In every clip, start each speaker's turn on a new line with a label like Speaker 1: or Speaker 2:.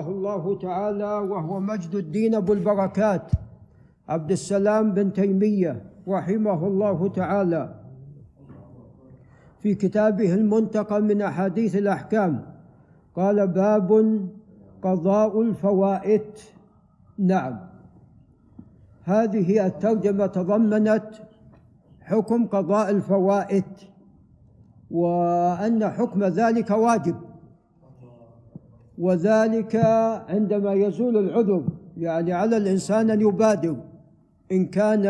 Speaker 1: الله تعالى وهو مجد الدين أبو البركات. عبد السلام بن تيمية رحمه الله تعالى. في كتابه المنتقى من أحاديث الأحكام قال باب قضاء الفوائد. نعم. هذه الترجمة تضمنت حكم قضاء الفوائد وأن حكم ذلك واجب. وذلك عندما يزول العذر يعني على الإنسان أن يبادر. إن كان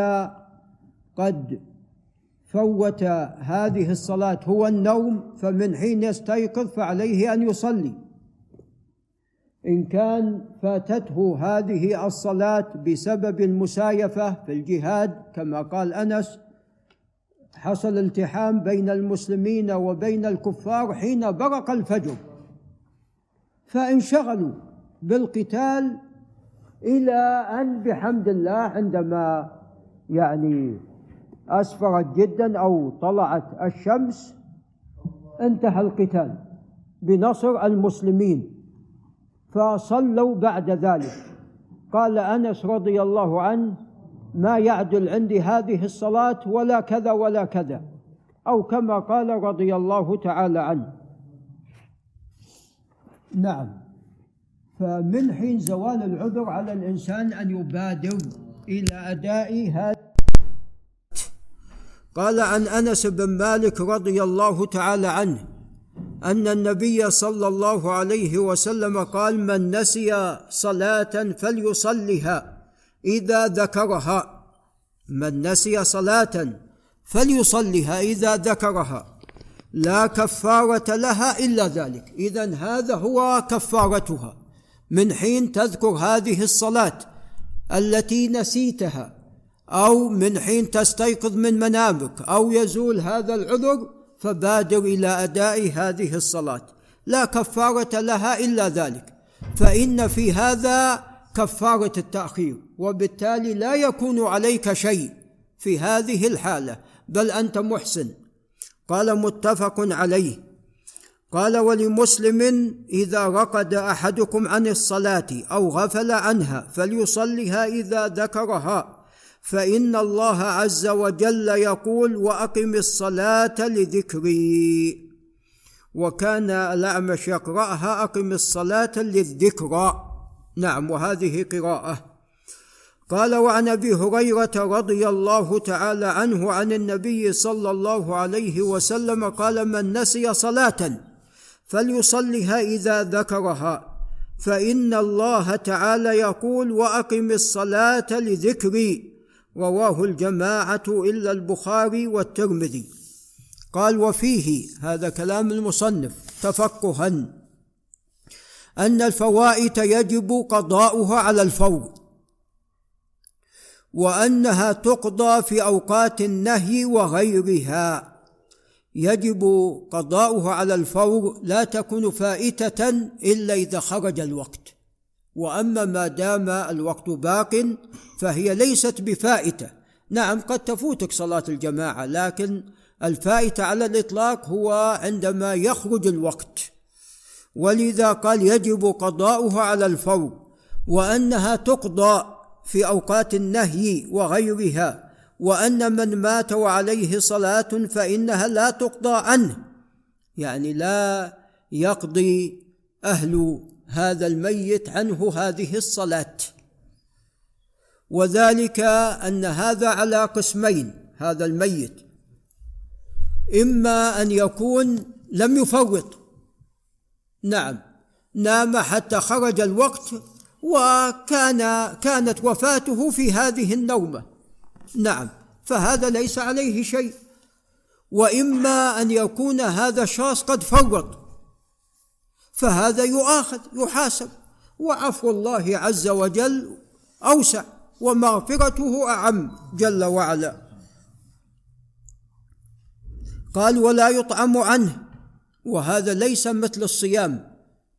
Speaker 1: قد فوت هذه الصلاة هو النوم فمن حين يستيقظ فعليه أن يصلي. إن كان فاتته هذه الصلاة بسبب المسايفة في الجهاد كما قال أنس حصل التحام بين المسلمين وبين الكفار حين برق الفجر. فانشغلوا بالقتال إلى أن بحمد الله عندما يعني أسفرت جدا أو طلعت الشمس انتهى القتال بنصر المسلمين فصلوا بعد ذلك. قال أنس رضي الله عنه ما يعدل عندي هذه الصلاة ولا كذا ولا كذا. أو كما قال رضي الله تعالى عنه نعم. فمن حين زوال العذر على الإنسان أن يبادر إلى أداء هذا. قال عن أنس بن مالك رضي الله تعالى عنه أن النبي صلى الله عليه وسلم قال من نسي صلاة فليصلها إذا ذكرها. من نسي صلاة فليصلها إذا ذكرها. لا كفارة لها إلا ذلك. إذا هذا هو كفارتها. من حين تذكر هذه الصلاة التي نسيتها أو من حين تستيقظ من منامك أو يزول هذا العذر فبادر إلى أداء هذه الصلاة. لا كفارة لها إلا ذلك. فإن في هذا كفارة التأخير وبالتالي لا يكون عليك شيء في هذه الحالة بل أنت محسن. قال متفق عليه. قال ولمسلم إذا رقد أحدكم عن الصلاة أو غفل عنها فليصلها إذا ذكرها فإن الله عز وجل يقول وأقم الصلاة لذكري. وكان الأعمش يقرأها أقم الصلاة للذكرى. نعم وهذه قراءة. قال وعن أبي هريرة رضي الله تعالى عنه عن النبي صلى الله عليه وسلم قال من نسي صلاة فليصلها إذا ذكرها فإن الله تعالى يقول وأقم الصلاة لذكري رواه الجماعة إلا البخاري والترمذي. قال وفيه هذا كلام المصنف تفقها أن الفوائت يجب قضاؤها على الفور. وأنها تقضى في أوقات النهي وغيرها. يجب قضاؤها على الفور لا تكون فائتة إلا إذا خرج الوقت. وأما ما دام الوقت باق فهي ليست بفائتة. نعم قد تفوتك صلاة الجماعة لكن الفائتة على الإطلاق هو عندما يخرج الوقت. ولذا قال يجب قضاؤها على الفور وأنها تقضى في أوقات النهي وغيرها وأن من مات وعليه صلاة فإنها لا تقضى عنه. يعني لا يقضي أهل هذا الميت عنه هذه الصلاة. وذلك أن هذا على قسمين هذا الميت. إما أن يكون لم يفرط نعم نام حتى خرج الوقت وكان كانت وفاته في هذه النومة. نعم فهذا ليس عليه شيء. وإما أن يكون هذا الشخص قد فرط فهذا يؤاخذ يحاسب. وعفو الله عز وجل أوسع ومغفرته أعم جل وعلا. قال ولا يطعم عنه. وهذا ليس مثل الصيام.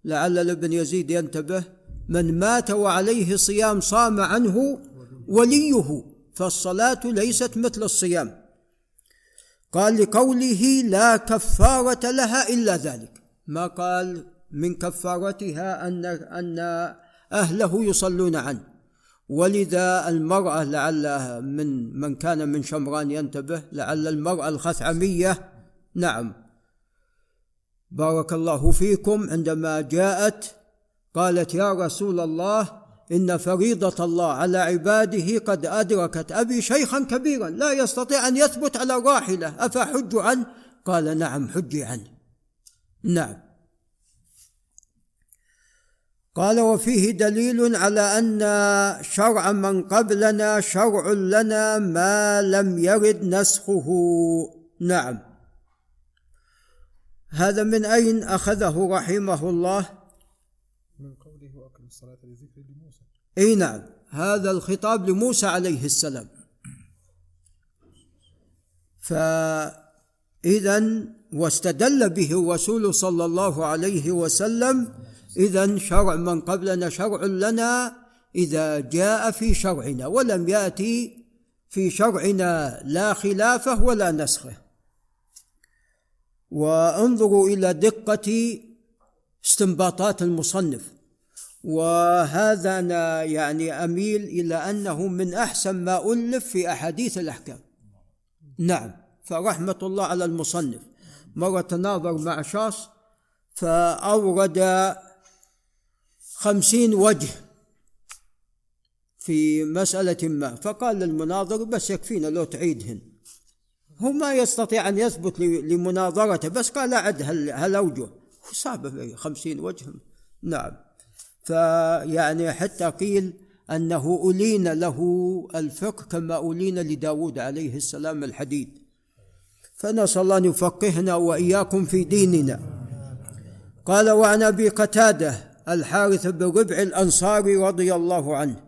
Speaker 1: لعل ابن يزيد ينتبه من مات وعليه صيام صام عنه وليه فالصلاة ليست مثل الصيام. قال لقوله لا كفارة لها إلا ذلك. ما قال من كفارتها أن أن أهله يصلون عنه. ولذا المرأة لعل من من كان من شمران ينتبه لعل المرأة الخثعمية نعم. بارك الله فيكم عندما جاءت قالت يا رسول الله إن فريضة الله على عباده قد أدركت أبي شيخا كبيرا لا يستطيع أن يثبت على راحلة أفحج عنه؟ قال نعم حجي عنه. نعم. قال وفيه دليل على أن شرع من قبلنا شرع لنا ما لم يرد نسخه. نعم. هذا من أين أخذه رحمه الله؟
Speaker 2: من قوله وأقم الصلاة لذكر لموسى.
Speaker 1: أي نعم. هذا الخطاب لموسى عليه السلام. فاذا واستدل به الرسول صلى الله عليه وسلم اذا شرع من قبلنا شرع لنا إذا جاء في شرعنا ولم يأتي في شرعنا لا خلافه ولا نسخه. وانظروا إلى دقة استنباطات المصنف. وهذا أنا يعني أميل إلى أنه من أحسن ما ألف في أحاديث الأحكام. نعم فرحمة الله على المصنف. مرة تناظر مع شخص فأورد خمسين وجه في مسألة ما فقال للمناظر بس يكفينا لو تعيدهن. هو ما يستطيع أن يثبت لمناظرته بس قال أعد هالأوجه صعب خمسين وجه. نعم. فيعني حتى قيل أنه ألين له الفقه كما ألين لداود عليه السلام الحديد فنسأل الله أن يفقهنا وإياكم في ديننا. قال وعن أبي قتادة الحارث بن ربع الأنصاري رضي الله عنه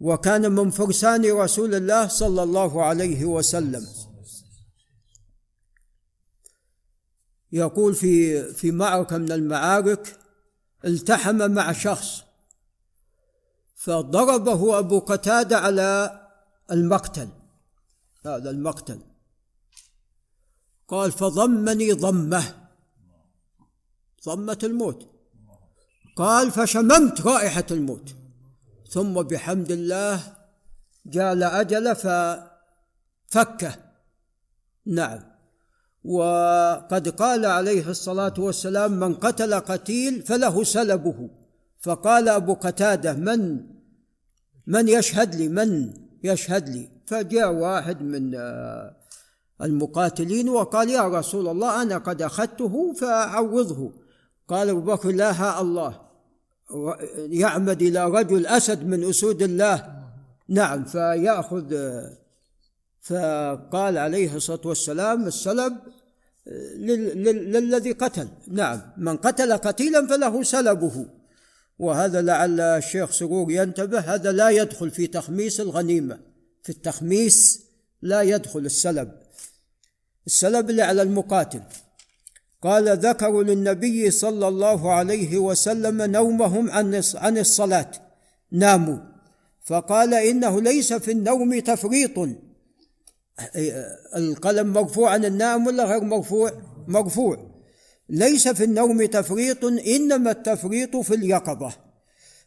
Speaker 1: وكان من فرسان رسول الله صلى الله عليه وسلم. يقول في في معركة من المعارك التحم مع شخص فضربه أبو قتادة على المقتل هذا المقتل. قال فضمني ضمه ضمة الموت. قال فشممت رائحة الموت. ثم بحمد الله جال أجل ففكه. نعم. وقد قال عليه الصلاة والسلام من قتل قتيل فله سلبه. فقال أبو قتادة من من يشهد لي من يشهد لي؟ فجاء واحد من آه، المقاتلين وقال يا رسول الله أنا قد أخذته فأعوضه. قال أبو بكر لا الله يعمد إلى رجل أسد من أسود الله. نعم فيأخذ آه، فقال عليه الصلاة والسلام السلب للذي قتل. نعم من قتل قتيلا فله سلبه. وهذا لعل الشيخ سرور ينتبه هذا لا يدخل في تخميس الغنيمة. في التخميس لا يدخل السلب. السلب اللي على المقاتل. قال ذكروا للنبي صلى الله عليه وسلم نومهم عن عن الصلاة. ناموا. فقال إنه ليس في النوم تفريط. القلم مرفوع عن النائم ولا غير مرفوع؟ مرفوع. ليس في النوم تفريط إنما التفريط في اليقظة.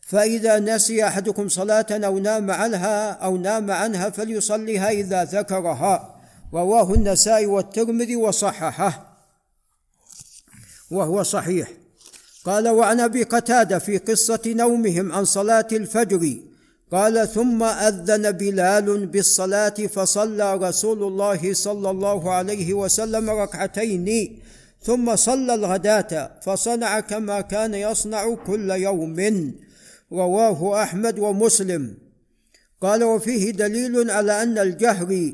Speaker 1: فإذا نسي أحدكم صلاة أو نام عنها أو نام عنها فليصليها إذا ذكرها. رواه النسائي والترمذي وصححه. وهو صحيح. قال وعن أبي قتادة في قصة نومهم عن صلاة الفجر قال ثم أذن بلال بالصلاة فصلى رسول الله صلى الله عليه وسلم ركعتين ثم صلى الغداة فصنع كما كان يصنع كل يوم. رواه أحمد ومسلم. قال وفيه دليل على أن الجهر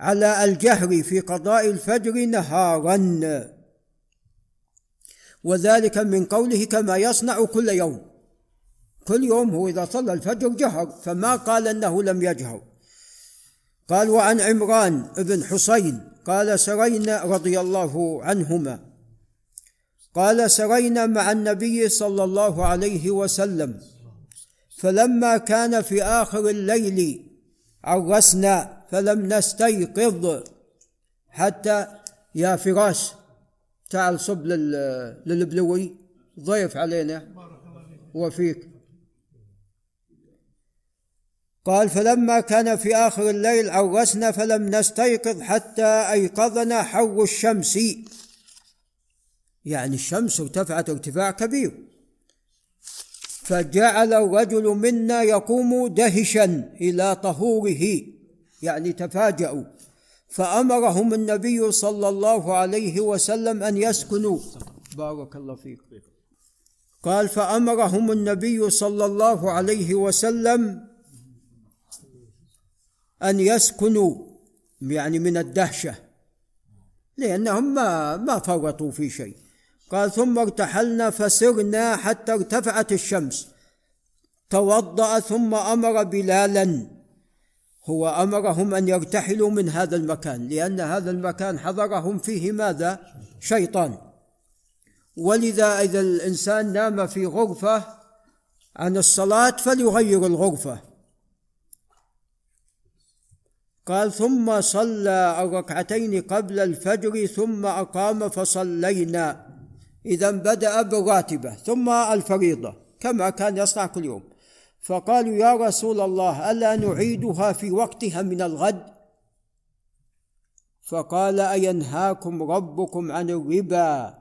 Speaker 1: على الجهر في قضاء الفجر نهارا. وذلك من قوله كما يصنع كل يوم. كل يوم هو إذا صلى الفجر جهر فما قال أنه لم يجهر. قال وعن عمران بن حسين قال سرينا رضي الله عنهما. قال سرينا مع النبي صلى الله عليه وسلم فلما كان في آخر الليل عرسنا فلم نستيقظ حتى يا فراس تعال صب للبلوي ضيف علينا وفيك. قال فلما كان في آخر الليل عرسنا فلم نستيقظ حتى أيقظنا حر الشمس. يعني الشمس ارتفعت ارتفاع كبير. فجعل الرجل منا يقوم دهشا إلى طهوره. يعني تفاجأوا. فأمرهم النبي صلى الله عليه وسلم أن يسكنوا. بارك الله فيك. قال فأمرهم النبي صلى الله عليه وسلم أن يسكنوا يعني من الدهشة لأنهم ما ما فرطوا في شيء. قال ثم ارتحلنا فسرنا حتى ارتفعت الشمس. توضأ ثم أمر بلالا. هو أمرهم أن يرتحلوا من هذا المكان لأن هذا المكان حضرهم فيه ماذا؟ شيطان. ولذا إذا الإنسان نام في غرفة عن الصلاة فليغير الغرفة. قال ثم صلى الركعتين قبل الفجر ثم أقام فصلينا. إذا بدأ بالراتبة ثم الفريضة كما كان يصنع كل يوم. فقالوا يا رسول الله ألا نعيدها في وقتها من الغد؟ فقال أينهاكم ربكم عن الربا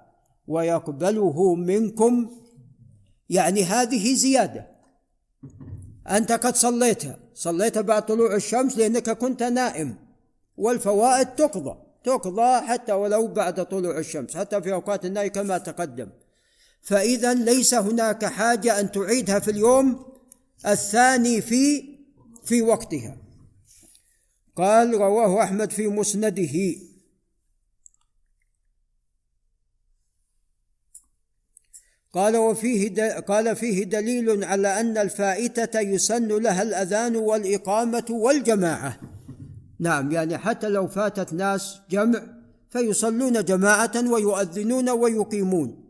Speaker 1: ويقبله منكم؟ يعني هذه زيادة. أنت قد صليتها. صليتها بعد طلوع الشمس لأنك كنت نائم. والفوائد تقضى تقضى حتى ولو بعد طلوع الشمس حتى في أوقات النهي كما تقدم. فإذا ليس هناك حاجة أن تعيدها في اليوم الثاني في في وقتها. قال رواه أحمد في مسنده. قال وفيه قال فيه دليل على أن الفائتة يسن لها الأذان والإقامة والجماعة. نعم يعني حتى لو فاتت ناس جمع فيصلون جماعة ويؤذنون ويقيمون.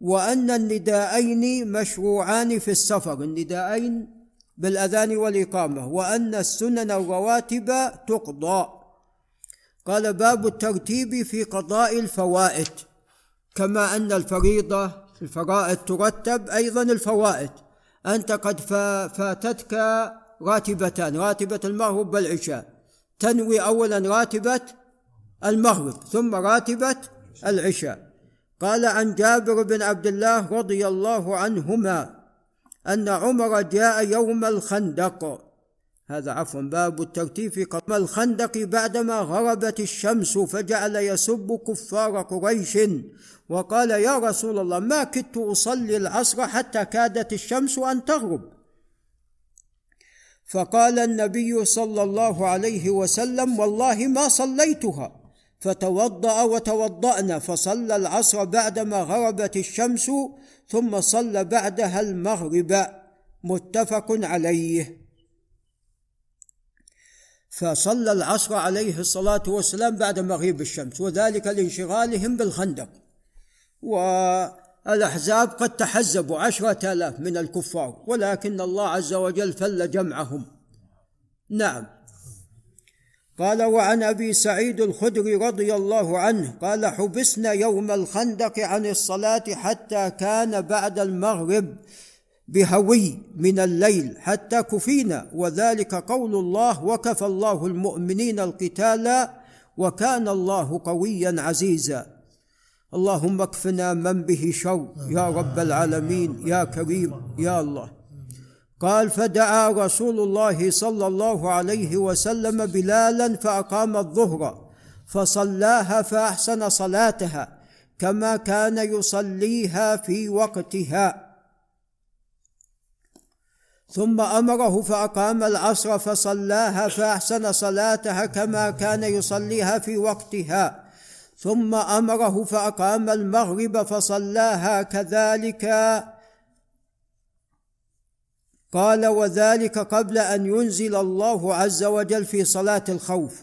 Speaker 1: وأن النداءين مشروعان في السفر النداءين بالأذان والإقامة وأن السنن الرواتب تقضى. قال باب الترتيب في قضاء الفوائد كما أن الفريضة الفرائض ترتب أيضا الفوائد. أنت قد فاتتك راتبتان. راتبة المغرب والعشاء. تنوي أولا راتبة المغرب ثم راتبة العشاء. قال عن جابر بن عبد الله رضي الله عنهما أن عمر جاء يوم الخندق. هذا عفوا باب الترتيب قوم الخندق بعدما غربت الشمس فجعل يسب كفار قريش. وقال يا رسول الله ما كدت أصلي العصر حتى كادت الشمس أن تغرب. فقال النبي صلى الله عليه وسلم والله ما صليتها. فتوضأ وتوضأنا فصلى العصر بعدما غربت الشمس ثم صلى بعدها المغرب. متفق عليه. فصلى العصر عليه الصلاة والسلام بعد مغيب الشمس وذلك لانشغالهم بالخندق. والأحزاب قد تحزبوا عشرة آلاف من الكفار ولكن الله عز وجل فل جمعهم. نعم. قال وعن أبي سعيد الخدري رضي الله عنه قال حبسنا يوم الخندق عن الصلاة حتى كان بعد المغرب بهوي من الليل حتى كفينا وذلك قول الله وكفى الله المؤمنين القتال وكان الله قويا عزيزا. اللهم اكفنا من به شر يا رب العالمين يا كريم يا الله. قال فدعا رسول الله صلى الله عليه وسلم بلالا فأقام الظهر فصلاها فأحسن صلاتها كما كان يصليها في وقتها. ثم أمره فأقام العصر فصلاها فأحسن صلاتها كما كان يصليها في وقتها. ثم أمره فأقام المغرب فصلاها كذلك. قال وذلك قبل أن ينزل الله عز وجل في صلاة الخوف.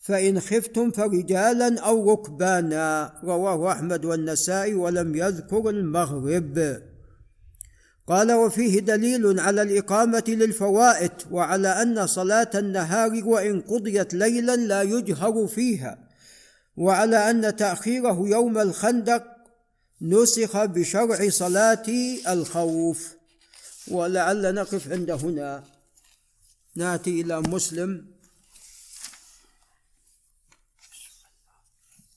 Speaker 1: فإن خفتم فرجالا أو ركبانا. رواه أحمد والنسائي ولم يذكر المغرب. قال وفيه دليل على الإقامة للفوائد وعلى أن صلاة النهار وإن قضيت ليلا لا يجهر فيها وعلى أن تأخيره يوم الخندق نسخ بشرع صلاة الخوف. ولعل نقف عند هنا. نأتي إلى مسلم.